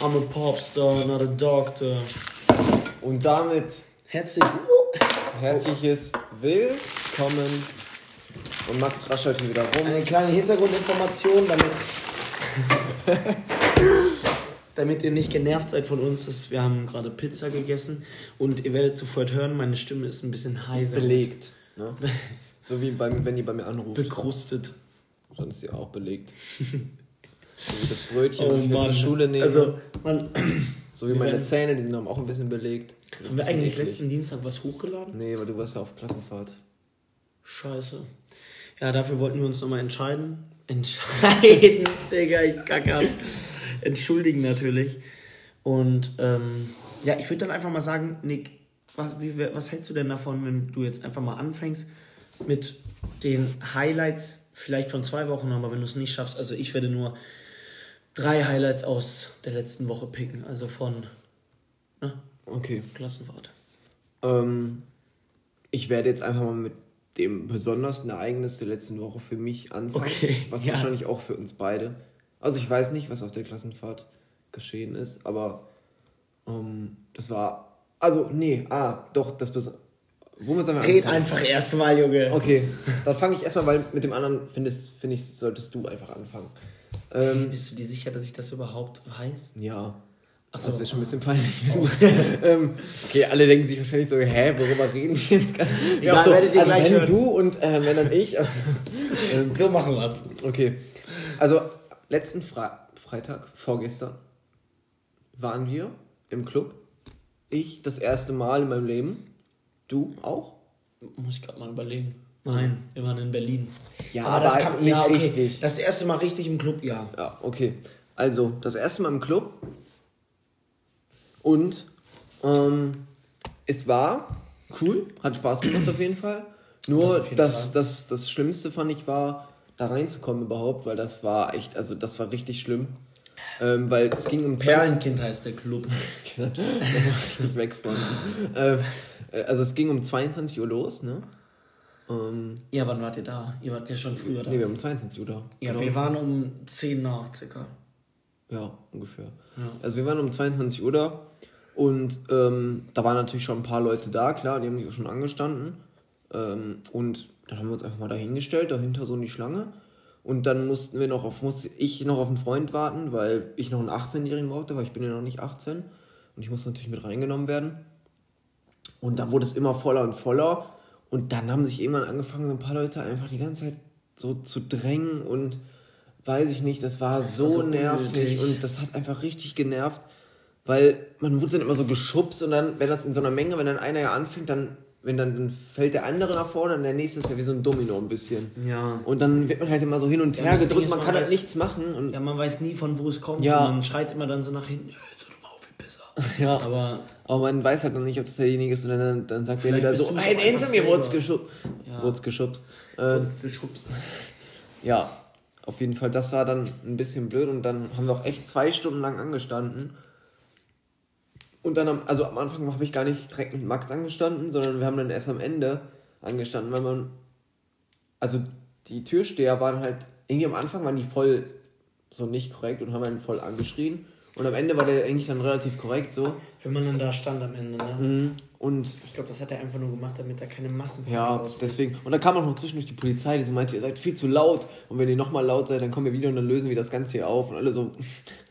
I'm a popstar, not a doctor. Und damit herzlich, herzliches Willkommen. Und Max raschelt hier wieder rum. Eine kleine Hintergrundinformation, damit, damit ihr nicht genervt seid von uns. Ist, wir haben gerade Pizza gegessen und ihr werdet sofort hören, meine Stimme ist ein bisschen heiser. Belegt. Ne? so wie beim, wenn ihr bei mir anruft. Bekrustet. Dann ist sie auch belegt. so wie das Brötchen, oh, das ich zur Schule nehme. Also, man, so wie meine Zähne, die sind auch ein bisschen belegt. Das haben wir eigentlich eklig. letzten Dienstag was hochgeladen? Nee, weil du warst ja auf Klassenfahrt. Scheiße. Ja, dafür wollten wir uns nochmal entscheiden. Entscheiden, Digga, ich kacke ab. Entschuldigen natürlich. Und ähm, ja, ich würde dann einfach mal sagen, Nick, was, wie, was hältst du denn davon, wenn du jetzt einfach mal anfängst mit den Highlights, vielleicht von zwei Wochen, aber wenn du es nicht schaffst, also ich werde nur drei Highlights aus der letzten Woche picken, also von ne? okay. Klassenfahrt. Ähm, ich werde jetzt einfach mal mit dem besondersten Ereignis der letzten Woche für mich anfangen. Okay, was ja. wahrscheinlich auch für uns beide. Also ich weiß nicht, was auf der Klassenfahrt geschehen ist, aber ähm, das war. Also, nee, ah, doch, das Besondere. Womit sollen wir Red anfangen? einfach erstmal, Junge. Okay, dann fange ich erstmal, weil mit dem anderen findest, finde ich, solltest du einfach anfangen. Ähm, Bist du dir sicher, dass ich das überhaupt weiß? Ja. Ach so, das wäre schon ein bisschen peinlich. Oh. ähm, okay, alle denken sich wahrscheinlich so, hä, worüber reden die jetzt gerade? Ja, so, werdet ihr also gleich wenn hören. du und äh, wenn dann ich. Also, ähm, so machen wir es. Okay. Also, letzten Fre Freitag, vorgestern, waren wir im Club. Ich das erste Mal in meinem Leben. Du auch? Muss ich gerade mal überlegen. Nein, wir waren in Berlin. Ja, aber das kam nicht ja, okay. richtig. Das erste Mal richtig im Club, ja. Ja, okay. Also, das erste Mal im Club und ähm, es war cool, hat Spaß gemacht auf jeden Fall. Nur das, das, das, das Schlimmste fand ich war, da reinzukommen überhaupt, weil das war echt, also das war richtig schlimm. Ähm, weil es ging um Perlenkind heißt der Club. genau, richtig weg von. Ähm, äh, also es ging um 22 Uhr los, ne? Ähm, ja, wann wart ihr da? Ihr wart ja schon früher da. Nee, wir waren um 22 Uhr da. Ja, genau. wir waren um 10 nach circa. Ja, ungefähr. Ja. Also wir waren um 22 Uhr da. Und ähm, da waren natürlich schon ein paar Leute da, klar, die haben sich auch schon angestanden. Ähm, und dann haben wir uns einfach mal dahingestellt, dahinter so in die Schlange. Und dann mussten wir noch auf, musste ich noch auf einen Freund warten, weil ich noch einen 18-Jährigen brauchte, weil ich bin ja noch nicht 18. Und ich musste natürlich mit reingenommen werden. Und dann wurde es immer voller und voller. Und dann haben sich irgendwann angefangen, so ein paar Leute einfach die ganze Zeit so zu drängen und weiß ich nicht, das war, das so, so, nervig unnötig. und das hat einfach richtig genervt weil man wurde dann immer so geschubst und dann, wenn das in so einer Menge, wenn dann einer ja anfängt, dann, wenn dann, dann fällt der andere nach vorne und der nächste ist ja wie so ein Domino ein bisschen. Ja. Und dann wird man halt immer so hin und her ja, gedrückt, man, man, kann halt weiß, halt nichts machen. Und ja, man weiß nie, von wo es kommt. Ja. man schreit immer dann so nach hinten, besser. Ja. Aber, aber man weiß halt noch nicht, ob das derjenige ist und dann, dann sagt der wieder so, hey, hinter mir wurde es geschubst. Ja. Geschubst. Äh, geschubst. Ja, auf jeden Fall, das war dann ein bisschen blöd und dann haben wir auch echt zwei Stunden lang angestanden und dann, am, also am Anfang habe ich gar nicht direkt mit Max angestanden, sondern wir haben dann erst am Ende angestanden, weil man, also die Türsteher waren halt, irgendwie am Anfang waren die voll so nicht korrekt und haben einen voll angeschrien. Und am Ende war der eigentlich dann relativ korrekt so. Wenn man dann da stand am Ende, ne? Mhm. Und ich glaube, das hat er einfach nur gemacht, damit da keine Massen Ja, deswegen. Und dann kam auch noch zwischendurch die Polizei, die so meinte, ihr seid viel zu laut. Und wenn ihr nochmal laut seid, dann kommen wir wieder und dann lösen wir das Ganze hier auf. Und alle so,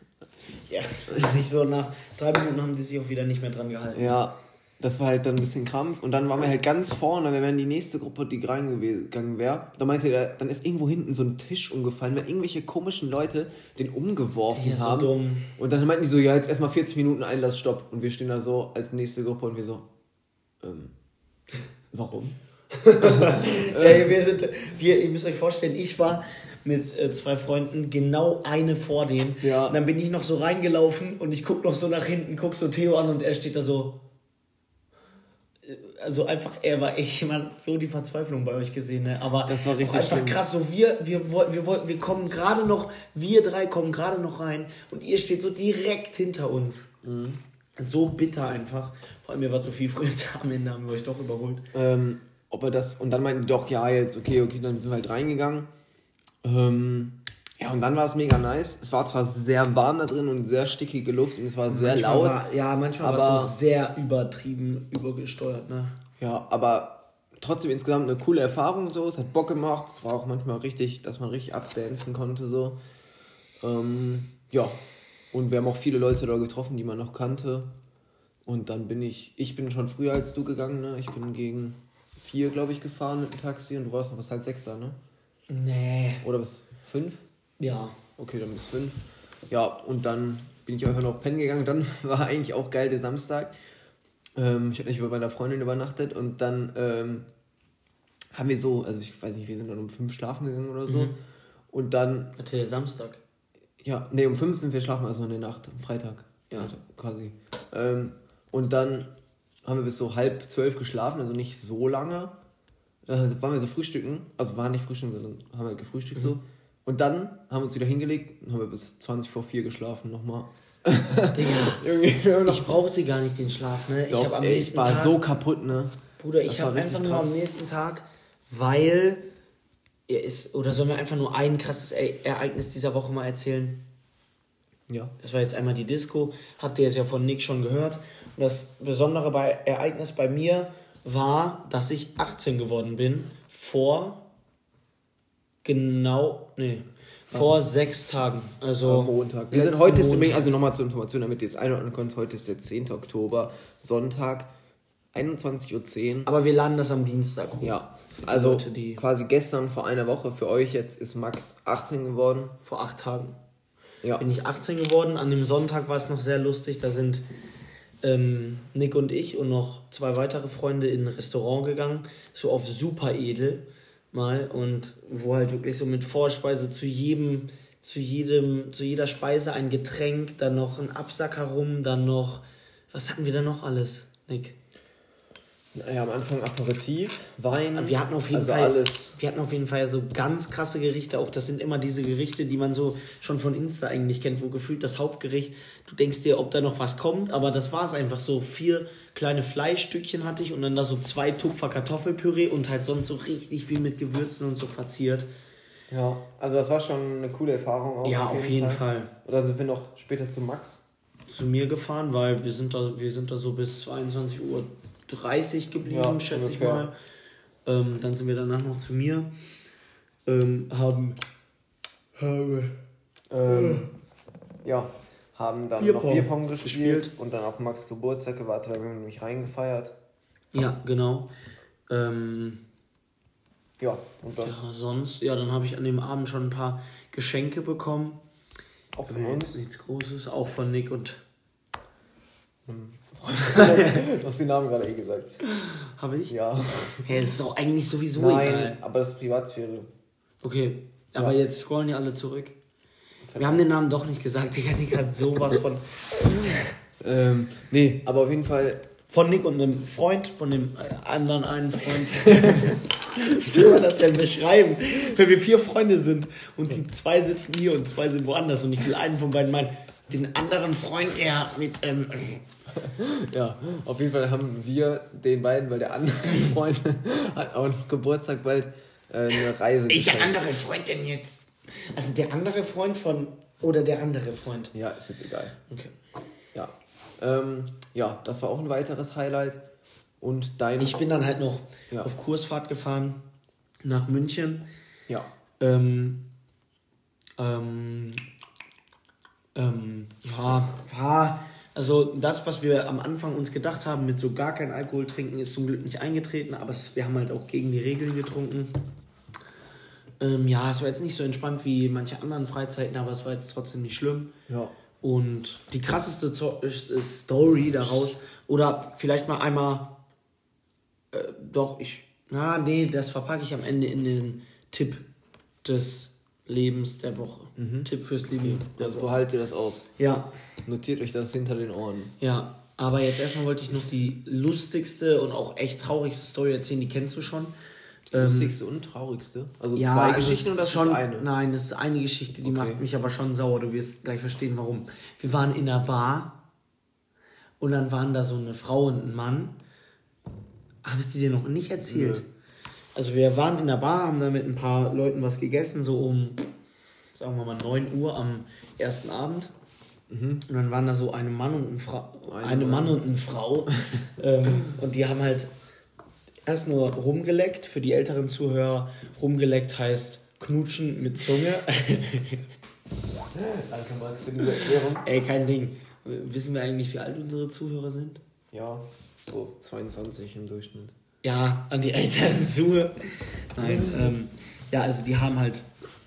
ja, sich so nach drei Minuten haben die sich auch wieder nicht mehr dran gehalten. Ja, das war halt dann ein bisschen Krampf. Und dann waren wir halt ganz vorne, wenn wir in die nächste Gruppe, die reingegangen wäre, da meinte er, dann ist irgendwo hinten so ein Tisch umgefallen, weil irgendwelche komischen Leute den umgeworfen ja, haben. So dumm. Und dann meinten die so, ja, jetzt erstmal 40 Minuten Einlass, stopp. Und wir stehen da so als nächste Gruppe und wir so, ähm, warum? Ey, wir sind, wir, ihr müsst euch vorstellen, ich war mit äh, zwei Freunden, genau eine vor denen. Ja. Und dann bin ich noch so reingelaufen und ich guck noch so nach hinten, guck so Theo an und er steht da so. Also einfach, er war echt jemand, so die Verzweiflung bei euch gesehen, ne? Aber das war richtig einfach schlimm. krass, so wir, wir wollten, wir wollten, wir kommen gerade noch, wir drei kommen gerade noch rein und ihr steht so direkt hinter uns. Mhm. So bitter einfach. Vor allem, mir war zu viel früher am Ende, haben wir euch doch überholt. Ähm, ob er das, und dann meinten die doch, ja, jetzt, okay, okay, dann sind wir halt reingegangen. Ähm, Ja, und dann war es mega nice. Es war zwar sehr warm da drin und sehr stickige Luft und es war sehr manchmal laut. War, ja, manchmal aber, war es so sehr übertrieben, übergesteuert, ne? Ja, aber trotzdem insgesamt eine coole Erfahrung so. Es hat Bock gemacht. Es war auch manchmal richtig, dass man richtig abdancen konnte so. Ähm, ja. Und wir haben auch viele Leute da getroffen, die man noch kannte. Und dann bin ich, ich bin schon früher als du gegangen, ne? Ich bin gegen vier, glaube ich, gefahren mit dem Taxi und du warst noch bis halb sechs da, ne? Nee. Oder bis fünf? Ja. Okay, dann bis fünf. Ja, und dann bin ich einfach noch pennen gegangen. Dann war eigentlich auch geil der Samstag. Ähm, ich habe nicht bei meiner Freundin übernachtet und dann ähm, haben wir so, also ich weiß nicht, wir sind dann um fünf schlafen gegangen oder so. Mhm. Und dann. Hatte der Samstag? Ja, nee, um fünf sind wir schlafen, also in der Nacht, am Freitag. Ja. quasi. Ähm, und dann haben wir bis so halb zwölf geschlafen, also nicht so lange. Dann waren wir so frühstücken, also waren nicht frühstücken, sondern haben wir gefrühstückt mhm. so. Und dann haben wir uns wieder hingelegt und haben wir bis 20 vor 4 geschlafen nochmal. Digga, ich brauchte gar nicht den Schlaf, ne? Doch, ich am ey, nächsten war Tag, so kaputt, ne? Bruder, ich habe einfach nur am nächsten Tag, weil er ist, oder sollen wir einfach nur ein krasses Ereignis dieser Woche mal erzählen? Ja. Das war jetzt einmal die Disco, habt ihr jetzt ja von Nick schon gehört. Und das besondere bei, Ereignis bei mir war, dass ich 18 geworden bin vor genau, nee, vor Was? sechs Tagen. Also Montag. Wir sind heute, Montag. Ist, also nochmal zur Information, damit ihr es einordnen könnt, heute ist der 10. Oktober, Sonntag, 21.10 Uhr. Aber wir laden das am Dienstag hoch. Ja. Also Leute, quasi gestern vor einer Woche für euch jetzt ist Max 18 geworden. Vor acht Tagen. Ja. Bin ich 18 geworden. An dem Sonntag war es noch sehr lustig. Da sind ähm, Nick und ich und noch zwei weitere Freunde in ein Restaurant gegangen. So auf super edel mal und wo halt wirklich so mit Vorspeise zu jedem, zu jedem, zu jeder Speise ein Getränk, dann noch ein Absacker rum, dann noch, was hatten wir da noch alles, Nick? Ja, am Anfang Aperitif, Wein. Wir hatten auf jeden also Fall, alles. Wir hatten auf jeden Fall so ganz krasse Gerichte. Auch das sind immer diese Gerichte, die man so schon von Insta eigentlich kennt, wo gefühlt das Hauptgericht. Du denkst dir, ob da noch was kommt, aber das war es einfach so. Vier kleine Fleischstückchen hatte ich und dann da so zwei Tupfer Kartoffelpüree und halt sonst so richtig viel mit Gewürzen und so verziert. Ja, also das war schon eine coole Erfahrung auch. Ja, auf jeden, jeden Fall. Fall. Und dann sind wir noch später zu Max. Zu mir gefahren, weil wir sind da, wir sind da so bis 22 Uhr 30 geblieben, ja, schätze ich mal. Ähm, dann sind wir danach noch zu mir. Ähm, haben. Haben. Ähm, ja, haben dann Bierpong. noch Bierpong gespielt, gespielt, und dann auf Max Geburtstag gewartet, weil wir nämlich reingefeiert. Ja, genau. Ähm, ja, und das. Ja, sonst, ja, dann habe ich an dem Abend schon ein paar Geschenke bekommen. Auch von uns? Nichts Großes, auch von Nick und. Hm. Du hast den Namen gerade eh gesagt. Habe ich? Ja. Ja, das ist auch eigentlich sowieso Nein, egal. aber das ist Privatsphäre. Okay, aber ja. jetzt scrollen ja alle zurück. Wir haben den Namen doch nicht gesagt. Digga, Nick hat sowas von. ähm, nee, aber auf jeden Fall. Von Nick und einem Freund, von dem anderen einen Freund. Wie soll man das denn beschreiben? Wenn wir vier Freunde sind und die zwei sitzen hier und zwei sind woanders und ich will einen von beiden meinen. Den anderen Freund, der mit ähm, ja, auf jeden Fall haben wir den beiden, weil der andere Freund hat auch noch Geburtstag bald äh, eine Reise. Welcher andere Freund denn jetzt? Also der andere Freund von oder der andere Freund? Ja, ist jetzt egal. Okay. Ja. Ähm, ja, das war auch ein weiteres Highlight. Und dein. Ich bin dann halt noch ja. auf Kursfahrt gefahren nach München. Ja. Ähm, ähm, ähm, ja, war also das, was wir am Anfang uns gedacht haben, mit so gar kein Alkohol trinken, ist zum Glück nicht eingetreten, aber es, wir haben halt auch gegen die Regeln getrunken. Ähm, ja, es war jetzt nicht so entspannt wie manche anderen Freizeiten, aber es war jetzt trotzdem nicht schlimm. Ja. Und die krasseste Story daraus, oder vielleicht mal einmal, äh, doch, ich, na, nee, das verpacke ich am Ende in den Tipp des Lebens der Woche. Mhm. Tipp fürs Leben. Der also behaltet ihr das auf. Ja. Notiert euch das hinter den Ohren. Ja, aber jetzt erstmal wollte ich noch die lustigste und auch echt traurigste Story erzählen, die kennst du schon. Die ähm, lustigste und traurigste? Also ja, zwei also Geschichten oder das schon, ist eine? Nein, das ist eine Geschichte, die okay. macht mich aber schon sauer. Du wirst gleich verstehen, warum. Wir waren in einer Bar und dann waren da so eine Frau und ein Mann. Habe ich dir noch nicht erzählt? Nö. Also wir waren in der Bar, haben da mit ein paar Leuten was gegessen, so um sagen wir mal 9 Uhr am ersten Abend. Mhm. Und dann waren da so eine Mann und eine Frau, eine, eine Mann und eine Frau. ähm, und die haben halt erst nur rumgeleckt. Für die älteren Zuhörer, rumgeleckt heißt knutschen mit Zunge. Danke, Max, für diese Erklärung. Ey, kein Ding. Wissen wir eigentlich, wie alt unsere Zuhörer sind? Ja, so 22 im Durchschnitt. Ja, an die älteren Zuhörer. Nein, ähm, ja, also die haben halt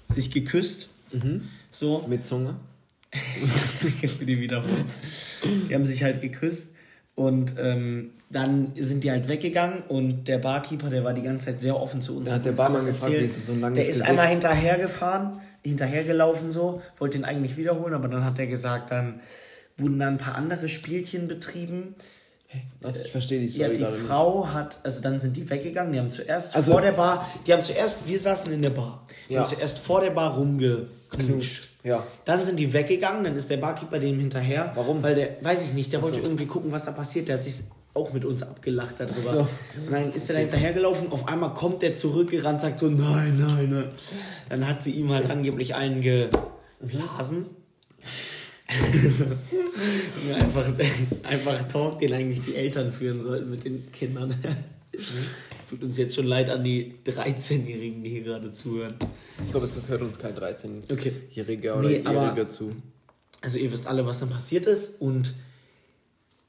sich geküsst. Mhm. So. Mit Zunge. Danke für die Wiederholung. Die haben sich halt geküsst und ähm, dann sind die halt weggegangen und der Barkeeper, der war die ganze Zeit sehr offen zu uns. Da hat der Barmann gefragt, wie ist so ein langes Der ist Gesicht. einmal hinterhergefahren, hinterhergelaufen so, wollte ihn eigentlich wiederholen, aber dann hat er gesagt, dann wurden dann ein paar andere Spielchen betrieben. Was? Ich verstehe die Story Ja, die Frau nicht. hat, also dann sind die weggegangen, die haben zuerst also, vor der Bar, die haben zuerst, wir saßen in der Bar, die ja. haben zuerst vor der Bar rumgeknutscht. Ja. Dann sind die weggegangen, dann ist der Barkeeper dem hinterher. Warum? Weil der, weiß ich nicht, der wollte irgendwie gucken, was da passiert, der hat sich auch mit uns abgelacht darüber. So. Und dann ist er da hinterhergelaufen, auf einmal kommt der zurückgerannt, sagt so, nein, nein, nein. Dann hat sie ihm halt angeblich einen geblasen. Einfach, einfach Talk, den eigentlich die Eltern führen sollten mit den Kindern. Es tut uns jetzt schon leid an die 13-Jährigen, die hier gerade zuhören. Ich glaube, es hört uns kein 13-Jähriger okay. oder nee, Jähriger zu. Also ihr wisst alle, was dann passiert ist und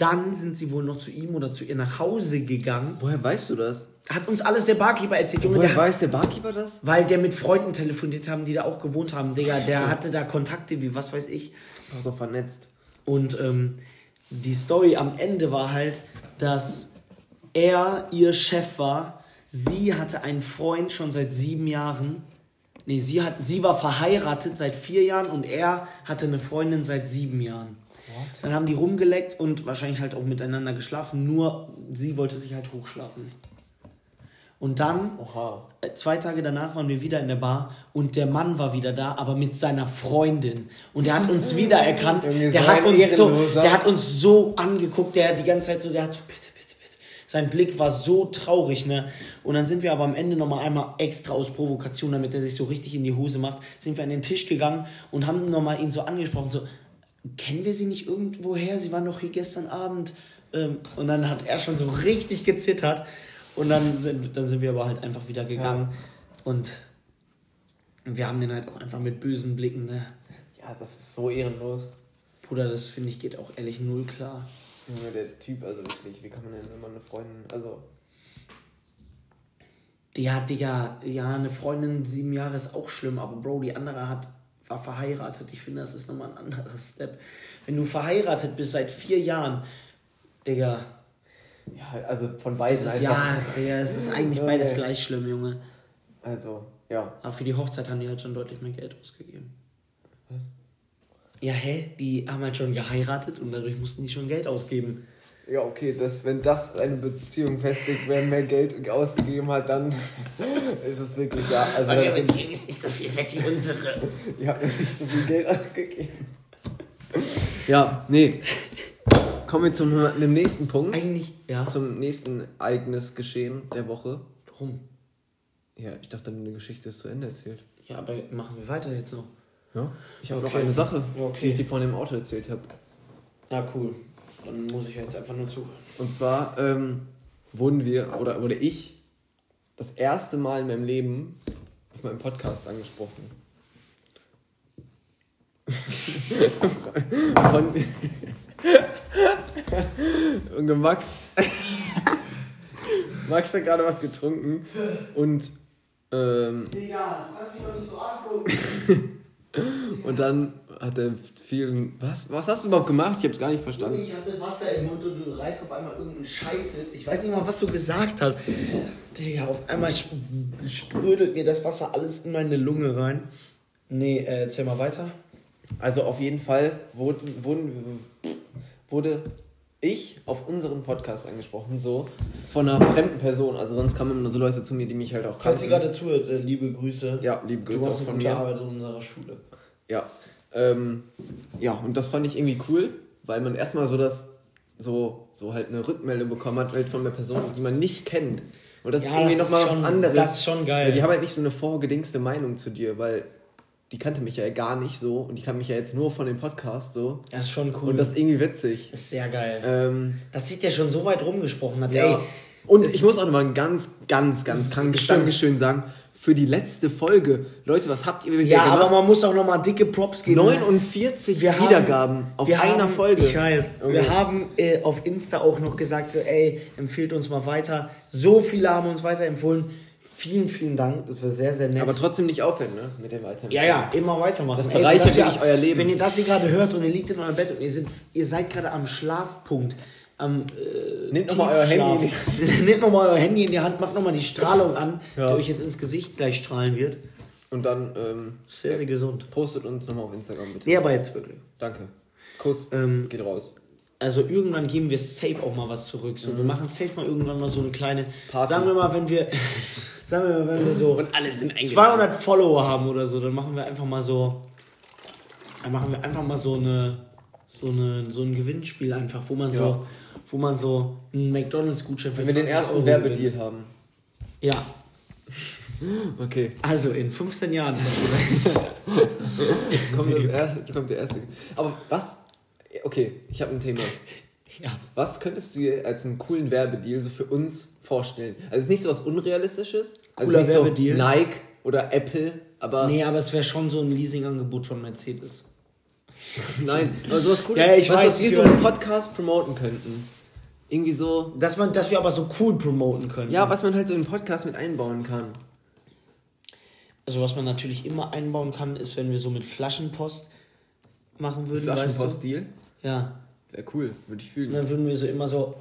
dann sind sie wohl noch zu ihm oder zu ihr nach Hause gegangen. Woher weißt du das? Hat uns alles der Barkeeper erzählt. Junge, Woher der weiß der Barkeeper das? Weil der mit Freunden telefoniert haben, die da auch gewohnt haben. Digga, der hatte da Kontakte wie was weiß ich. War so vernetzt. Und ähm, die Story am Ende war halt, dass er ihr Chef war. Sie hatte einen Freund schon seit sieben Jahren. Nee, sie, hat, sie war verheiratet seit vier Jahren und er hatte eine Freundin seit sieben Jahren. Dann haben die rumgeleckt und wahrscheinlich halt auch miteinander geschlafen, nur sie wollte sich halt hochschlafen. Und dann, Oha. Äh, zwei Tage danach waren wir wieder in der Bar und der Mann war wieder da, aber mit seiner Freundin. Und der hat uns wiedererkannt. der, hat uns so, der hat uns so angeguckt, der die ganze Zeit so, der hat so, bitte, bitte, bitte. Sein Blick war so traurig, ne? Und dann sind wir aber am Ende nochmal einmal extra aus Provokation, damit er sich so richtig in die Hose macht, sind wir an den Tisch gegangen und haben nochmal ihn so angesprochen, so, kennen wir sie nicht irgendwoher? Sie waren doch hier gestern Abend. Ähm, und dann hat er schon so richtig gezittert. Und dann sind, dann sind wir aber halt einfach wieder gegangen. Ja. Und wir haben den halt auch einfach mit bösen Blicken, ne? Ja, das ist so ehrenlos. Bruder, das finde ich geht auch ehrlich null klar. Ja, der Typ, also wirklich, wie kann man denn immer eine Freundin, also. Ja, Digga, ja, eine Freundin sieben Jahre ist auch schlimm, aber Bro, die andere hat war verheiratet. Ich finde, das ist nochmal ein anderes Step. Wenn du verheiratet bist seit vier Jahren, Digga. Ja, also von beiden ist, Ja, Digga, es ist eigentlich okay. beides gleich schlimm, Junge. Also, ja. Aber für die Hochzeit haben die halt schon deutlich mehr Geld ausgegeben. Was? Ja, hä? Die haben halt schon geheiratet und dadurch mussten die schon Geld ausgeben. Ja, okay, das, wenn das eine Beziehung festigt, wer mehr Geld ausgegeben hat, dann ist es wirklich, ja. Also Eure Beziehung ist nicht so viel wert wie unsere. Ihr habt nicht so viel Geld ausgegeben. Ja, nee. Kommen wir zum dem nächsten Punkt. Eigentlich, ja. Zum nächsten Ereignis geschehen der Woche. Warum? Ja, ich dachte, deine Geschichte ist zu Ende erzählt. Ja, aber machen wir weiter jetzt noch. Ja, ich habe okay. noch eine Sache, okay. die ich dir von dem Auto erzählt habe. Ja, cool. Dann muss ich jetzt einfach nur zuhören. Und zwar ähm, wurden wir, oder wurde ich das erste Mal in meinem Leben auf meinem Podcast angesprochen. Von. und Max. Max hat gerade was getrunken und. Ähm, Digga, du kannst mich doch nicht so angucken. und dann hat er vielen. Was? Was hast du überhaupt gemacht? Ich hab's gar nicht verstanden. Ich hatte Wasser im Mund und du reißt auf einmal irgendeinen Scheißwitz. Ich weiß nicht mal, was du gesagt hast. Digga, auf einmal sprödelt mir das Wasser alles in meine Lunge rein. Nee, äh, erzähl mal weiter. Also auf jeden Fall wurde, wurden, wurde ich auf unseren Podcast angesprochen, so von einer fremden Person. Also sonst kamen immer nur so Leute zu mir, die mich halt auch Falls sie gerade zuhört, äh, liebe Grüße. Ja, liebe Grüße. Du hast eine gute Arbeit in unserer Schule. Ja, ähm, ja, und das fand ich irgendwie cool, weil man erstmal so das, so, so halt eine Rückmeldung bekommen hat, halt von einer Person, die man nicht kennt. Und das ja, ist irgendwie nochmal was anderes. Das ist schon geil. Weil die haben halt nicht so eine vorgedingste Meinung zu dir, weil die kannte mich ja gar nicht so und die kann mich ja jetzt nur von dem Podcast so. Das ist schon cool. Und das ist irgendwie witzig. Das ist sehr geil. Ähm, das sieht ja schon so weit rumgesprochen hat. Ja. Ey, und ich muss auch nochmal ein ganz, ganz, ganz krankes Dankeschön sagen für die letzte Folge. Leute, was habt ihr Ja, gemacht? aber man muss auch nochmal dicke Props geben. 49 wir Wiedergaben haben, auf einer haben, Folge. Ich weiß. Okay. Wir haben äh, auf Insta auch noch gesagt, so, ey, empfiehlt uns mal weiter. So viele haben uns weiterempfohlen. Vielen, vielen Dank. Das war sehr, sehr nett. Aber trotzdem nicht aufhören, ne? Mit dem Weitermachen. Ja, ja, immer weitermachen. Das bereichert wirklich euer Leben. Wenn ihr das hier gerade hört und ihr liegt in eurem Bett und ihr, sind, ihr seid gerade am Schlafpunkt, am äh, Nehmt nochmal euer Handy. Nehmt nochmal euer Handy in die Hand, macht nochmal die Strahlung an, ja. die euch jetzt ins Gesicht gleich strahlen wird. Und dann ähm, sehr, sehr gesund. Postet uns nochmal auf Instagram bitte. Nee, aber jetzt wirklich. Danke. Kuss. Ähm, geht raus. Also irgendwann geben wir safe auch mal was zurück. So, mhm. wir machen safe mal irgendwann mal so eine kleine. Party. Sagen wir mal, wenn wir, sagen wir mal, wenn wir so Und alle sind 200 Follower haben oder so, dann machen wir einfach mal so, dann machen wir einfach mal so eine, so eine, so ein Gewinnspiel einfach, wo man ja. so wo man so einen McDonalds-Gutschein für Wenn wir den ersten Werbedeal haben. Ja. Okay. Also in 15 Jahren. kommt, der, kommt der erste. Aber was? Okay, ich habe ein Thema. Ja. Was könntest du dir als einen coolen Werbedeal so für uns vorstellen? Also es ist nicht so was Unrealistisches. Also Cooler Werbedeal. So Nike oder Apple, aber. Nee, aber es wäre schon so ein Leasingangebot von Mercedes. Nein, aber sowas Cooles, ja, ich was, weiß, was wir so einen Podcast promoten könnten. Irgendwie so. Dass, man, dass wir aber so cool promoten können. Ja, was man halt so in einen Podcast mit einbauen kann. Also, was man natürlich immer einbauen kann, ist, wenn wir so mit Flaschenpost machen würden. Flaschenpost-Deal? Ja. Wäre cool, würde ich fühlen. dann würden wir so immer so.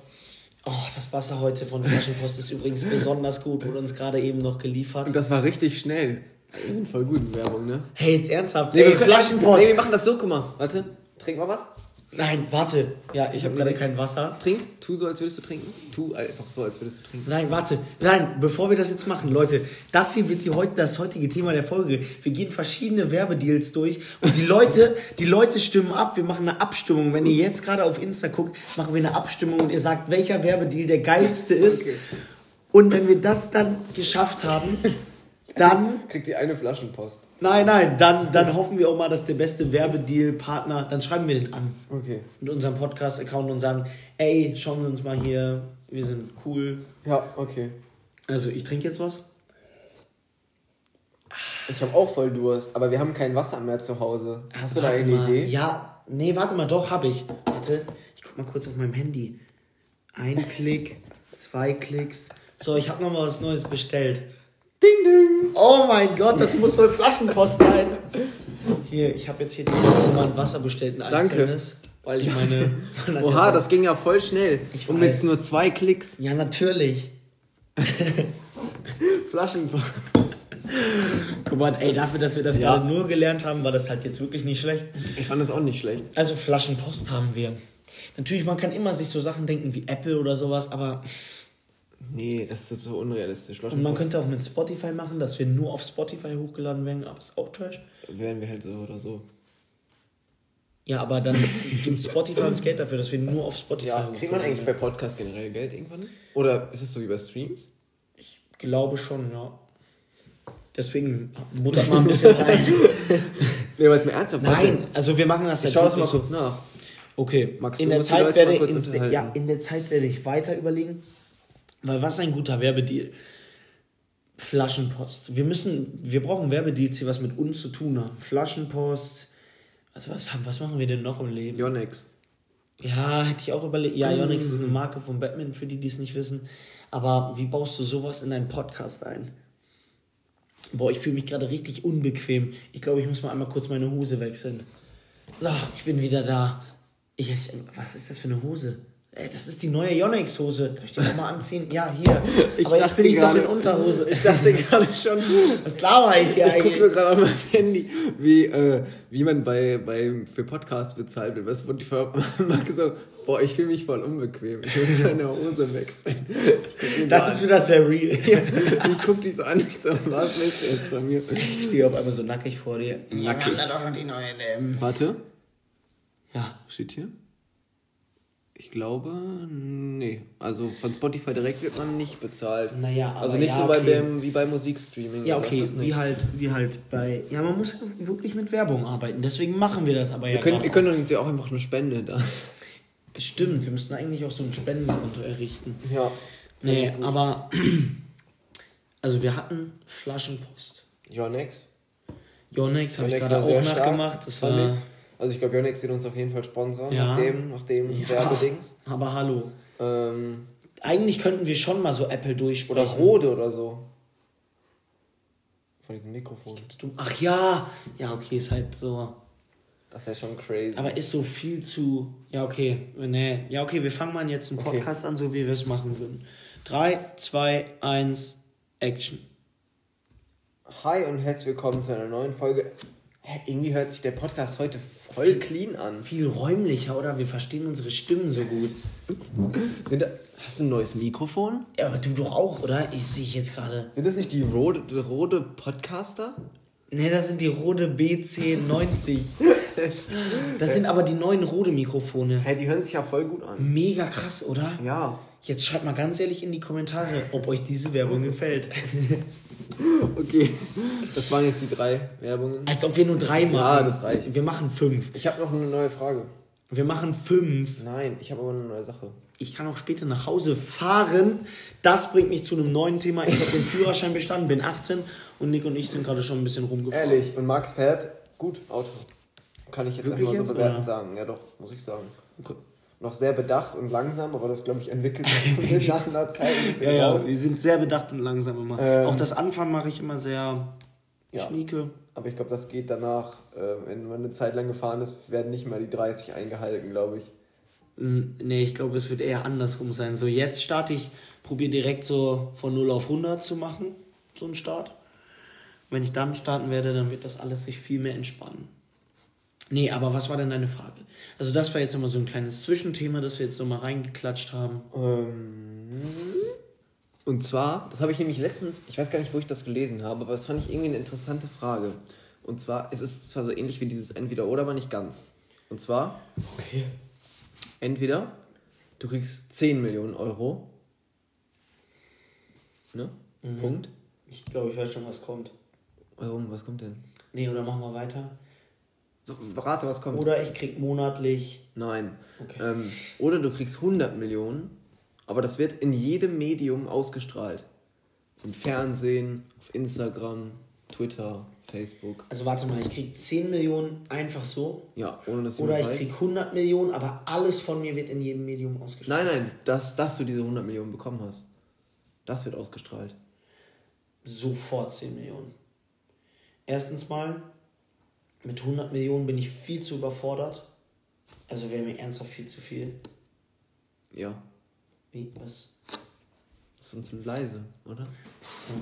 Oh, das Wasser heute von Flaschenpost ist übrigens besonders gut, wurde uns gerade eben noch geliefert. Und das war richtig schnell. Wir sind voll gut in Werbung, ne? Hey, jetzt ernsthaft. Nee, Ey, Flaschenpost. Nee, wir machen das so, guck mal. Warte, trink mal was. Nein, warte. Ja, ich habe gerade kein Wasser. Trink, tu so, als würdest du trinken. Tu einfach so, als würdest du trinken. Nein, warte. Nein, bevor wir das jetzt machen, Leute, das hier wird die heute, das heutige Thema der Folge. Wir gehen verschiedene Werbedeals durch und die Leute, die Leute stimmen ab. Wir machen eine Abstimmung. Wenn ihr jetzt gerade auf Insta guckt, machen wir eine Abstimmung und ihr sagt, welcher Werbedeal der geilste ist. Okay. Und wenn wir das dann geschafft haben, dann. Kriegt ihr eine Flaschenpost. Nein, nein, dann, dann hoffen wir auch mal, dass der beste Werbedeal-Partner, dann schreiben wir den an. Okay. Mit unserem Podcast-Account und sagen, ey, schauen Sie uns mal hier, wir sind cool. Ja, okay. Also, ich trinke jetzt was. Ich habe auch voll Durst, aber wir haben kein Wasser mehr zu Hause. Hast du da eine mal. Idee? Ja, nee, warte mal, doch, habe ich. Warte, ich guck mal kurz auf meinem Handy. Ein Klick, zwei Klicks. So, ich habe noch mal was Neues bestellt. Ding, ding. Oh mein Gott, das muss wohl Flaschenpost sein. Hier, ich habe jetzt hier mal ein Wasser bestellt, ein einzelnes. Danke. Weil ich meine. Oha, das ging ja voll schnell. Ich Und mit nur zwei Klicks. Ja, natürlich. Flaschenpost. Guck mal, ey, dafür, dass wir das ja. gerade nur gelernt haben, war das halt jetzt wirklich nicht schlecht. Ich fand das auch nicht schlecht. Also Flaschenpost haben wir. Natürlich, man kann immer sich so Sachen denken wie Apple oder sowas, aber Nee, das ist so unrealistisch. Und man könnte auch mit Spotify machen, dass wir nur auf Spotify hochgeladen werden, aber ist auch Trash. Wären wir halt so oder so. Ja, aber dann gibt Spotify uns Geld dafür, dass wir nur auf Spotify Ja, kriegt man eigentlich bei Podcasts generell Geld irgendwann? Oder ist es so wie bei Streams? Ich glaube schon, ja. Deswegen buttert mal ein bisschen rein. nee, weil es mir ernsthaft Nein, also wir machen das halt. Schau das mal kurz nach. Okay, Magst in, der Zeit werde, in, ja, in der Zeit werde ich weiter überlegen. Weil was ein guter Werbedeal? Flaschenpost. Wir müssen, wir brauchen Werbedeals, die was mit uns zu tun haben. Flaschenpost. Also was, was machen wir denn noch im Leben? Yonex. Ja, hätte ich auch überlegt. Ja, Yonex ist eine Marke von Batman, für die, die es nicht wissen. Aber wie baust du sowas in deinen Podcast ein? Boah, ich fühle mich gerade richtig unbequem. Ich glaube, ich muss mal einmal kurz meine Hose wechseln. So, ich bin wieder da. Ich, was ist das für eine Hose? Ey, das ist die neue Yonex-Hose. Darf ich die nochmal anziehen? Ja, hier. Ich Aber jetzt bin ich grade, doch in Unterhose. Ich dachte gerade schon. Was laber ich hier Ich gucke so gerade auf mein Handy, wie, äh, wie man bei, bei, für Podcasts bezahlt wird. Was ich mag so, boah, ich fühle mich voll unbequem. Ich muss meine Hose wechseln. Dachtest du, das wäre real? ich guck dich so an, ich so, was willst du jetzt bei mir? Ich stehe auf einmal so nackig vor dir. Nackig. Ja, doch die neuen, ähm. Warte. Ja. Steht hier? Ich glaube, nee. Also von Spotify direkt wird man nicht bezahlt. Naja, aber Also nicht ja, so bei dem, wie bei Musikstreaming. Ja, okay, wie halt, wie halt bei. Ja, man muss wirklich mit Werbung arbeiten. Deswegen machen wir das aber wir ja. Können, wir können uns ja auch einfach eine Spende da. Stimmt, wir müssten eigentlich auch so ein Spendenkonto errichten. Ja. Nee, aber. Also wir hatten Flaschenpost. Yonex. Yonex habe ich gerade auch nachgemacht. Das war. Also ich glaube, Yonex wird uns auf jeden Fall sponsern, ja. nach dem, nach dem ja, Werbedings. Aber hallo. Ähm, Eigentlich könnten wir schon mal so Apple durchsprechen. Oder Rode oder so. Von diesem Mikrofon. Ach ja, ja, okay, ist halt so. Das ist ja schon crazy. Aber ist so viel zu. Ja, okay. Nee. Ja, okay, wir fangen mal jetzt einen Podcast okay. an, so wie wir es machen würden. 3, 2, 1, Action. Hi und herzlich willkommen zu einer neuen Folge. Hä, irgendwie hört sich der Podcast heute voll viel, clean an. Viel räumlicher, oder? Wir verstehen unsere Stimmen so gut. Sind da, hast du ein neues Mikrofon? Ja, aber du doch auch, oder? Ich sehe jetzt gerade. Sind das nicht die Rode, Rode Podcaster? Ne, das sind die Rode BC90. das sind aber die neuen Rode Mikrofone. Hä, die hören sich ja voll gut an. Mega krass, oder? Ja. Jetzt schreibt mal ganz ehrlich in die Kommentare, ob euch diese Werbung gefällt. okay, das waren jetzt die drei Werbungen. Als ob wir nur drei machen. Ja, das reicht. Wir machen fünf. Ich habe noch eine neue Frage. Wir machen fünf. Nein, ich habe aber eine neue Sache. Ich kann auch später nach Hause fahren. Das bringt mich zu einem neuen Thema. Ich habe den Führerschein bestanden, bin 18 und Nick und ich sind gerade schon ein bisschen rumgefahren. Ehrlich, und Max fährt gut Auto. Kann ich jetzt Wirklich einfach mal so bewerten sagen. Ja doch, muss ich sagen. Okay noch sehr bedacht und langsam, aber das, glaube ich, entwickelt sich nach einer Zeit ein bisschen ja, raus. Ja, wir sind sehr bedacht und langsam immer. Ähm, Auch das Anfangen mache ich immer sehr ja, schnieke. Aber ich glaube, das geht danach, äh, wenn man eine Zeit lang gefahren ist, werden nicht mal die 30 eingehalten, glaube ich. Nee, ich glaube, es wird eher andersrum sein. So, jetzt starte ich, probiere direkt so von 0 auf 100 zu machen, so einen Start. Wenn ich dann starten werde, dann wird das alles sich viel mehr entspannen. Nee, aber was war denn deine Frage? Also das war jetzt nochmal so ein kleines Zwischenthema, das wir jetzt nochmal reingeklatscht haben. Ähm, und zwar, das habe ich nämlich letztens, ich weiß gar nicht, wo ich das gelesen habe, aber das fand ich irgendwie eine interessante Frage. Und zwar, es ist zwar so ähnlich wie dieses Entweder-Oder, aber nicht ganz. Und zwar, okay. entweder du kriegst 10 Millionen Euro. Ne? Mhm. Punkt. Ich glaube, ich weiß schon, was kommt. Warum? Was kommt denn? Nee, oder machen wir weiter? Rate, was kommt. Oder ich krieg monatlich. Nein. Okay. Ähm, oder du kriegst 100 Millionen, aber das wird in jedem Medium ausgestrahlt. Im Fernsehen, auf Instagram, Twitter, Facebook. Also warte mal, ich krieg 10 Millionen einfach so. Ja, ohne dass Oder ich weiß. krieg 100 Millionen, aber alles von mir wird in jedem Medium ausgestrahlt. Nein, nein, dass, dass du diese 100 Millionen bekommen hast. Das wird ausgestrahlt. Sofort 10 Millionen. Erstens mal, mit 100 Millionen bin ich viel zu überfordert. Also wäre mir ernsthaft viel zu viel. Ja. Wie, was? Das ist uns leise, oder? So.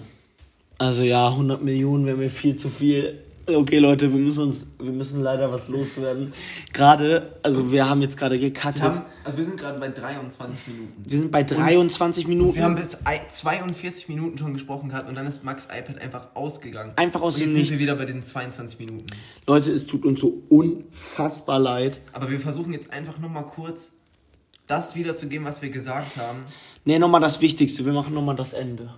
Also ja, 100 Millionen wäre mir viel zu viel. Okay, Leute, wir müssen uns, wir müssen leider was loswerden. Gerade, also wir haben jetzt gerade gecuttet. Wir haben, also wir sind gerade bei 23 Minuten. Wir sind bei 23 und Minuten. Wir haben bis 42 Minuten schon gesprochen gehabt und dann ist Max iPad einfach ausgegangen. Einfach aus dem Nichts. sind wir wieder bei den 22 Minuten. Leute, es tut uns so unfassbar leid. Aber wir versuchen jetzt einfach nochmal kurz das wiederzugeben, was wir gesagt haben. Nee, nochmal das Wichtigste. Wir machen nochmal das Ende.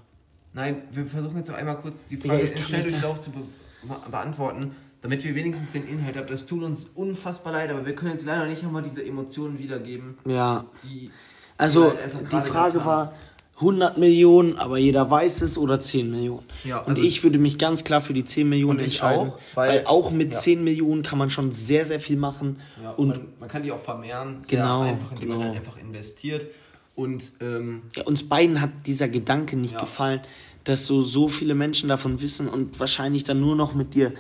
Nein, wir versuchen jetzt noch einmal kurz die Frage ja, in Schnelldurchlauf zu beantworten beantworten, damit wir wenigstens den Inhalt haben. Das tut uns unfassbar leid, aber wir können jetzt leider nicht nochmal diese Emotionen wiedergeben. Ja. Die, also, die, die Frage war 100 Millionen, aber jeder weiß es, oder 10 Millionen. Ja, also und ich würde mich ganz klar für die 10 Millionen entscheiden, auch, weil, weil, auch mit ja. 10 Millionen kann man schon sehr, sehr viel machen. Ja, und man, man, kann die auch vermehren, genau, einfach, indem genau. man halt einfach investiert. Und ähm, ja, uns beiden hat dieser Gedanke nicht gefallen dass so, so viele Menschen davon wissen und wahrscheinlich dann nur noch mit dir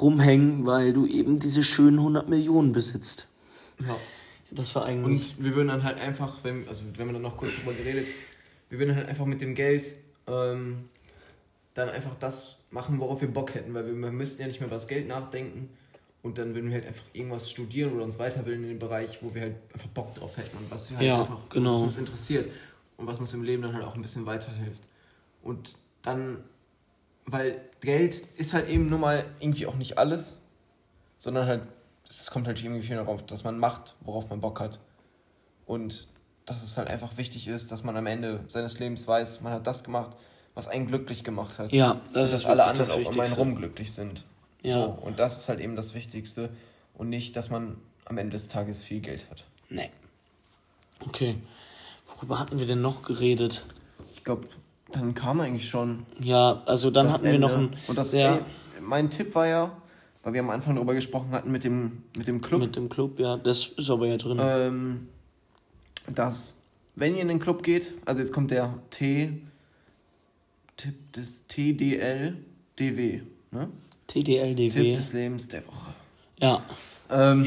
rumhängen, weil du eben diese schönen 100 Millionen besitzt. Ja. Das war eigentlich. Und wir würden dann halt einfach, wenn, also wenn man dann noch kurz drüber geredet, wir würden halt einfach mit dem Geld ähm, dann einfach das machen, worauf wir Bock hätten, weil wir, wir müssten ja nicht mehr über das Geld nachdenken und dann würden wir halt einfach irgendwas studieren oder uns weiterbilden in dem Bereich, wo wir halt einfach Bock drauf hätten und was, halt ja, einfach, genau. was uns interessiert und was uns im Leben dann halt auch ein bisschen weiterhilft. Und dann, weil Geld ist halt eben nun mal irgendwie auch nicht alles, sondern halt, es kommt halt irgendwie viel darauf, dass man macht, worauf man Bock hat. Und dass es halt einfach wichtig ist, dass man am Ende seines Lebens weiß, man hat das gemacht, was einen glücklich gemacht hat. Ja, das und dass alle anderen auch um einen rum glücklich sind. Ja. So, und das ist halt eben das Wichtigste. Und nicht, dass man am Ende des Tages viel Geld hat. Nee. Okay. Worüber hatten wir denn noch geredet? Ich glaube, dann kam eigentlich schon. Ja, also dann hatten Ende. wir noch ein. Und das, sehr ey, mein Tipp war ja, weil wir am Anfang darüber gesprochen hatten mit dem, mit dem Club. Mit dem Club, ja, das ist aber ja drin. Ähm, dass, wenn ihr in den Club geht, also jetzt kommt der T, Tipp des TDL-DW, ne? TDL-DW. Tipp des Lebens der Woche. Ja. Ähm,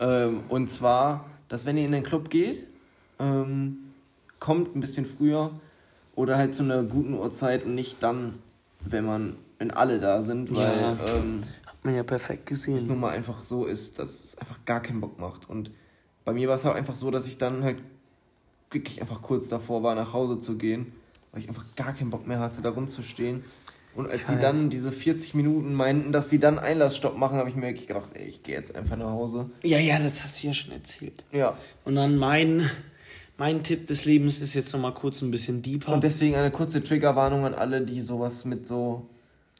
ähm, und zwar, dass wenn ihr in den Club geht, ähm, kommt ein bisschen früher oder halt zu einer guten Uhrzeit und nicht dann, wenn man, wenn alle da sind, weil ja, ähm, hat man ja perfekt gesehen. Es nun mal einfach so ist, dass es einfach gar keinen Bock macht. Und bei mir war es halt einfach so, dass ich dann halt wirklich einfach kurz davor war, nach Hause zu gehen, weil ich einfach gar keinen Bock mehr hatte, da rumzustehen. Und als sie dann diese 40 Minuten meinten, dass sie dann Einlassstopp machen, habe ich mir wirklich gedacht, ey, ich gehe jetzt einfach nach Hause. Ja, ja, das hast du ja schon erzählt. Ja. Und dann mein, mein Tipp des Lebens ist jetzt nochmal kurz ein bisschen deeper. Und deswegen eine kurze Triggerwarnung an alle, die sowas mit so.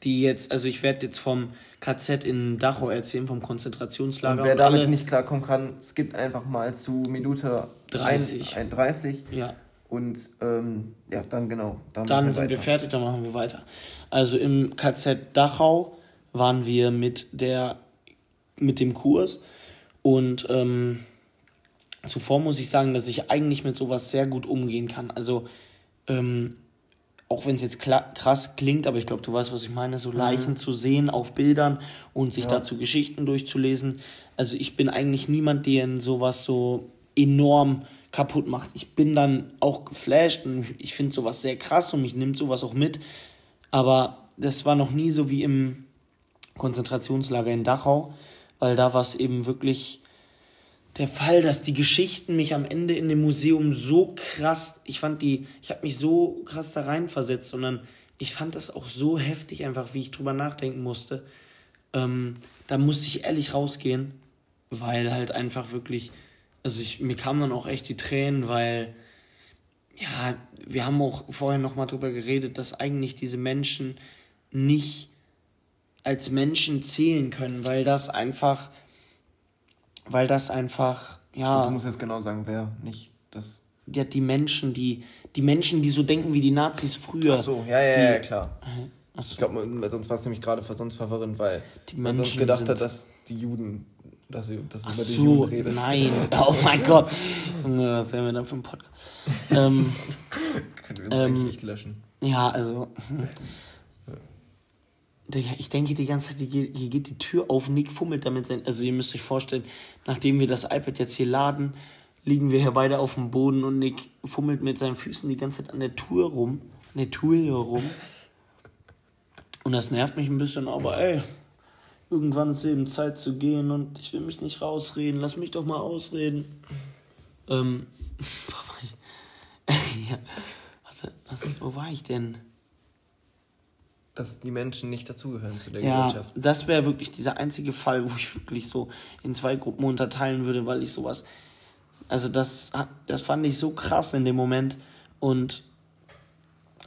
Die jetzt, also ich werde jetzt vom KZ in Dachau erzählen, vom Konzentrationslager. Und wer und damit nicht klarkommen kann, es gibt einfach mal zu Minute 30. Ein, ein 30. Ja. Und ähm, ja, dann genau. Dann, dann sind wir fertig, dann machen wir weiter. Also im KZ Dachau waren wir mit der mit dem Kurs und ähm, zuvor muss ich sagen, dass ich eigentlich mit sowas sehr gut umgehen kann. Also ähm, auch wenn es jetzt krass klingt, aber ich glaube, du weißt, was ich meine, so mhm. Leichen mhm. zu sehen auf Bildern und sich ja. dazu Geschichten durchzulesen. Also ich bin eigentlich niemand, der in sowas so enorm kaputt macht. Ich bin dann auch geflasht und ich finde sowas sehr krass und mich nimmt sowas auch mit. Aber das war noch nie so wie im Konzentrationslager in Dachau, weil da war es eben wirklich der Fall, dass die Geschichten mich am Ende in dem Museum so krass, ich fand die, ich habe mich so krass da reinversetzt, sondern ich fand das auch so heftig einfach, wie ich drüber nachdenken musste. Ähm, da musste ich ehrlich rausgehen, weil halt einfach wirklich, also ich, mir kamen dann auch echt die Tränen, weil ja, wir haben auch vorher nochmal drüber geredet, dass eigentlich diese Menschen nicht als Menschen zählen können, weil das einfach, weil das einfach, ja. Du musst jetzt genau sagen, wer nicht das. Ja, die Menschen, die, die Menschen, die so denken wie die Nazis früher. Ach so, ja, ja, die, ja, klar. So. Ich glaube, sonst war es nämlich gerade sonst verwirrend, weil man sonst gedacht hat, dass die Juden dass du, dass du über so, die Juden redest. Nein, oh mein Gott. Was haben wir dann für einen Podcast? ähm, Können wir uns ähm, eigentlich löschen. Ja, also. Ich denke die ganze Zeit, hier geht die Tür auf, Nick fummelt damit sein. Also ihr müsst euch vorstellen, nachdem wir das iPad jetzt hier laden, liegen wir hier beide auf dem Boden und Nick fummelt mit seinen Füßen die ganze Zeit an der Tür rum, an der Tür rum. Und das nervt mich ein bisschen, aber ey, irgendwann ist eben Zeit zu gehen und ich will mich nicht rausreden. Lass mich doch mal ausreden. Ähm, wo war ich? ja, warte, was, wo war ich denn? Dass die Menschen nicht dazugehören zu der ja, Gesellschaft. Das wäre wirklich dieser einzige Fall, wo ich wirklich so in zwei Gruppen unterteilen würde, weil ich sowas. Also, das, das fand ich so krass in dem Moment. Und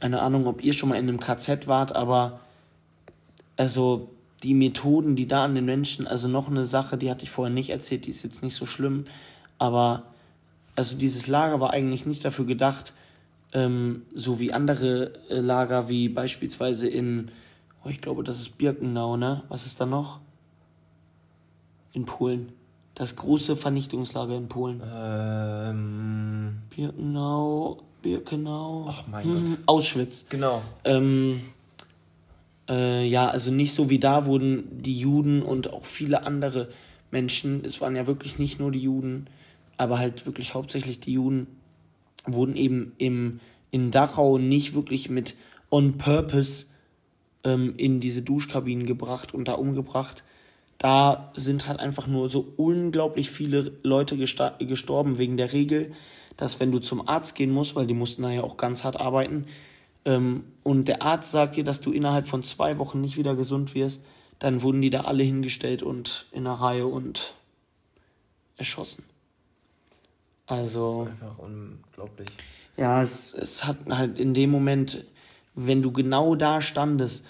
keine Ahnung, ob ihr schon mal in einem KZ wart, aber also die Methoden, die da an den Menschen, also noch eine Sache, die hatte ich vorher nicht erzählt, die ist jetzt nicht so schlimm, aber also dieses Lager war eigentlich nicht dafür gedacht, ähm, so wie andere äh, Lager, wie beispielsweise in, oh, ich glaube, das ist Birkenau, ne? Was ist da noch? In Polen. Das große Vernichtungslager in Polen. Ähm. Birkenau, Birkenau. Ach mein hm, Gott. Auschwitz. Genau. Ähm, äh, ja, also nicht so wie da wurden die Juden und auch viele andere Menschen, es waren ja wirklich nicht nur die Juden, aber halt wirklich hauptsächlich die Juden, wurden eben im, in Dachau nicht wirklich mit on purpose ähm, in diese Duschkabinen gebracht und da umgebracht. Da sind halt einfach nur so unglaublich viele Leute gestorben wegen der Regel, dass wenn du zum Arzt gehen musst, weil die mussten da ja auch ganz hart arbeiten, ähm, und der Arzt sagt dir, dass du innerhalb von zwei Wochen nicht wieder gesund wirst, dann wurden die da alle hingestellt und in einer Reihe und erschossen. Also. Das ist einfach unglaublich. Ja, es, es hat halt in dem Moment, wenn du genau da standest,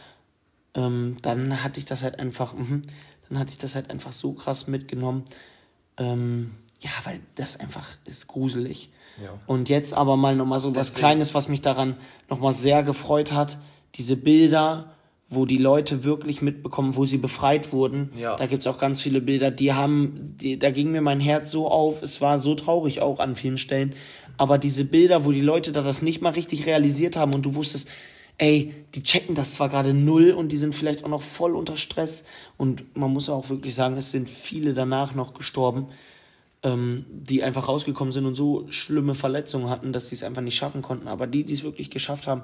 ähm, dann hatte ich das halt einfach, mh, dann hatte ich das halt einfach so krass mitgenommen. Ähm, ja, weil das einfach ist gruselig. Ja. Und jetzt aber mal nochmal so was Kleines, was mich daran nochmal sehr gefreut hat. Diese Bilder, wo die Leute wirklich mitbekommen, wo sie befreit wurden. Ja. Da gibt's auch ganz viele Bilder, die haben, die, da ging mir mein Herz so auf. Es war so traurig auch an vielen Stellen. Aber diese Bilder, wo die Leute da das nicht mal richtig realisiert haben und du wusstest, ey, die checken das zwar gerade null und die sind vielleicht auch noch voll unter Stress. Und man muss auch wirklich sagen, es sind viele danach noch gestorben ähm, die einfach rausgekommen sind und so schlimme Verletzungen hatten, dass sie es einfach nicht schaffen konnten. Aber die, die es wirklich geschafft haben,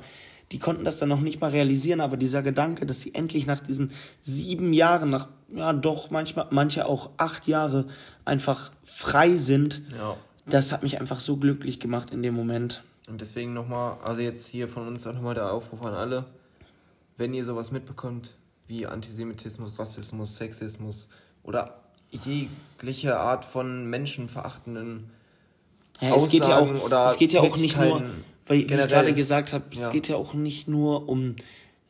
die konnten das dann noch nicht mal realisieren. Aber dieser Gedanke, dass sie endlich nach diesen sieben Jahren, nach ja doch manchmal, manche auch acht Jahre einfach frei sind, ja. das hat mich einfach so glücklich gemacht in dem Moment. Und deswegen nochmal, also jetzt hier von uns auch nochmal der Aufruf an alle, wenn ihr sowas mitbekommt, wie Antisemitismus, Rassismus, Sexismus oder jegliche Art von menschenverachtenden ja, es geht ja auch, oder es geht ja auch nicht nur, weil, wie ich gerade gesagt habe, ja. es geht ja auch nicht nur um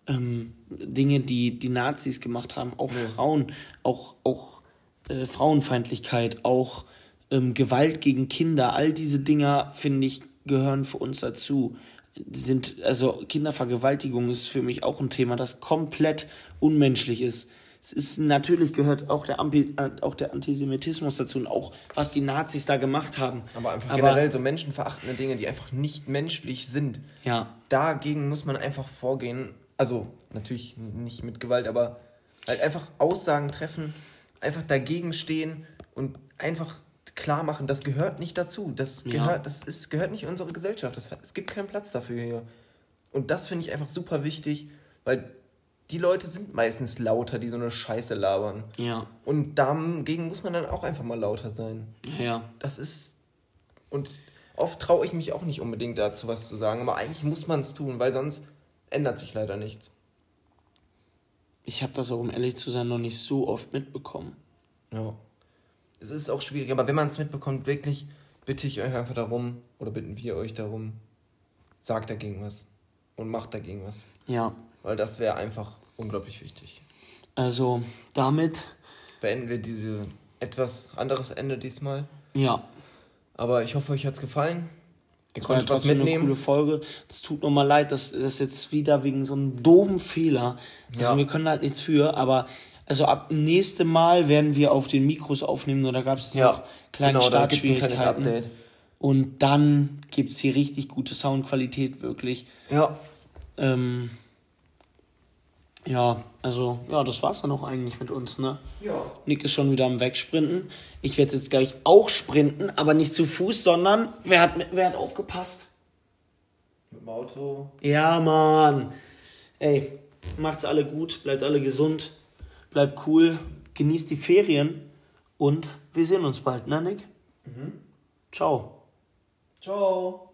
ähm, Dinge, die die Nazis gemacht haben, auch nee. Frauen, auch, auch äh, Frauenfeindlichkeit, auch ähm, Gewalt gegen Kinder, all diese Dinger, finde ich, gehören für uns dazu. Sind, also Kindervergewaltigung ist für mich auch ein Thema, das komplett unmenschlich ist es ist natürlich gehört auch der, Ambi, äh, auch der Antisemitismus dazu und auch was die Nazis da gemacht haben. Aber einfach Aber, generell so menschenverachtende Dinge, die einfach nicht menschlich sind. Ja. Dagegen muss man einfach vorgehen. Also natürlich nicht mit Gewalt, aber halt einfach Aussagen treffen, einfach dagegen stehen und einfach klar machen, das gehört nicht dazu. Das gehört, ja. das ist, gehört nicht in unsere Gesellschaft. Das, es gibt keinen Platz dafür hier. Und das finde ich einfach super wichtig, weil die Leute sind meistens lauter, die so eine Scheiße labern. Ja. Und dagegen muss man dann auch einfach mal lauter sein. Ja. Das ist. Und oft traue ich mich auch nicht unbedingt dazu was zu sagen, aber eigentlich muss man es tun, weil sonst ändert sich leider nichts. Ich habe das auch, um ehrlich zu sein, noch nicht so oft mitbekommen. Ja. Es ist auch schwierig, aber wenn man es mitbekommt, wirklich bitte ich euch einfach darum, oder bitten wir euch darum, sagt dagegen was. Und macht dagegen was. Ja weil das wäre einfach unglaublich wichtig. Also damit beenden wir diese etwas anderes Ende diesmal. Ja. Aber ich hoffe, euch hat es gefallen. Ihr das konntet was mitnehmen. eine coole Folge. Es tut mir mal leid, dass das jetzt wieder wegen so einem doofen Fehler. Also ja. wir können halt nichts für, aber also ab nächstem Mal werden wir auf den Mikros aufnehmen, oder gab es ja. noch kleine genau, Startschwierigkeiten. Und dann gibt es hier richtig gute Soundqualität, wirklich. Ja. Ähm, ja, also, ja, das war's dann auch eigentlich mit uns, ne? Ja. Nick ist schon wieder am Wegsprinten. Ich werde jetzt gleich auch sprinten, aber nicht zu Fuß, sondern wer hat, wer hat aufgepasst? Mit dem Auto. Ja, Mann. Ey, macht's alle gut, bleibt alle gesund, bleibt cool, genießt die Ferien und wir sehen uns bald, ne, Nick? Mhm. Ciao. Ciao.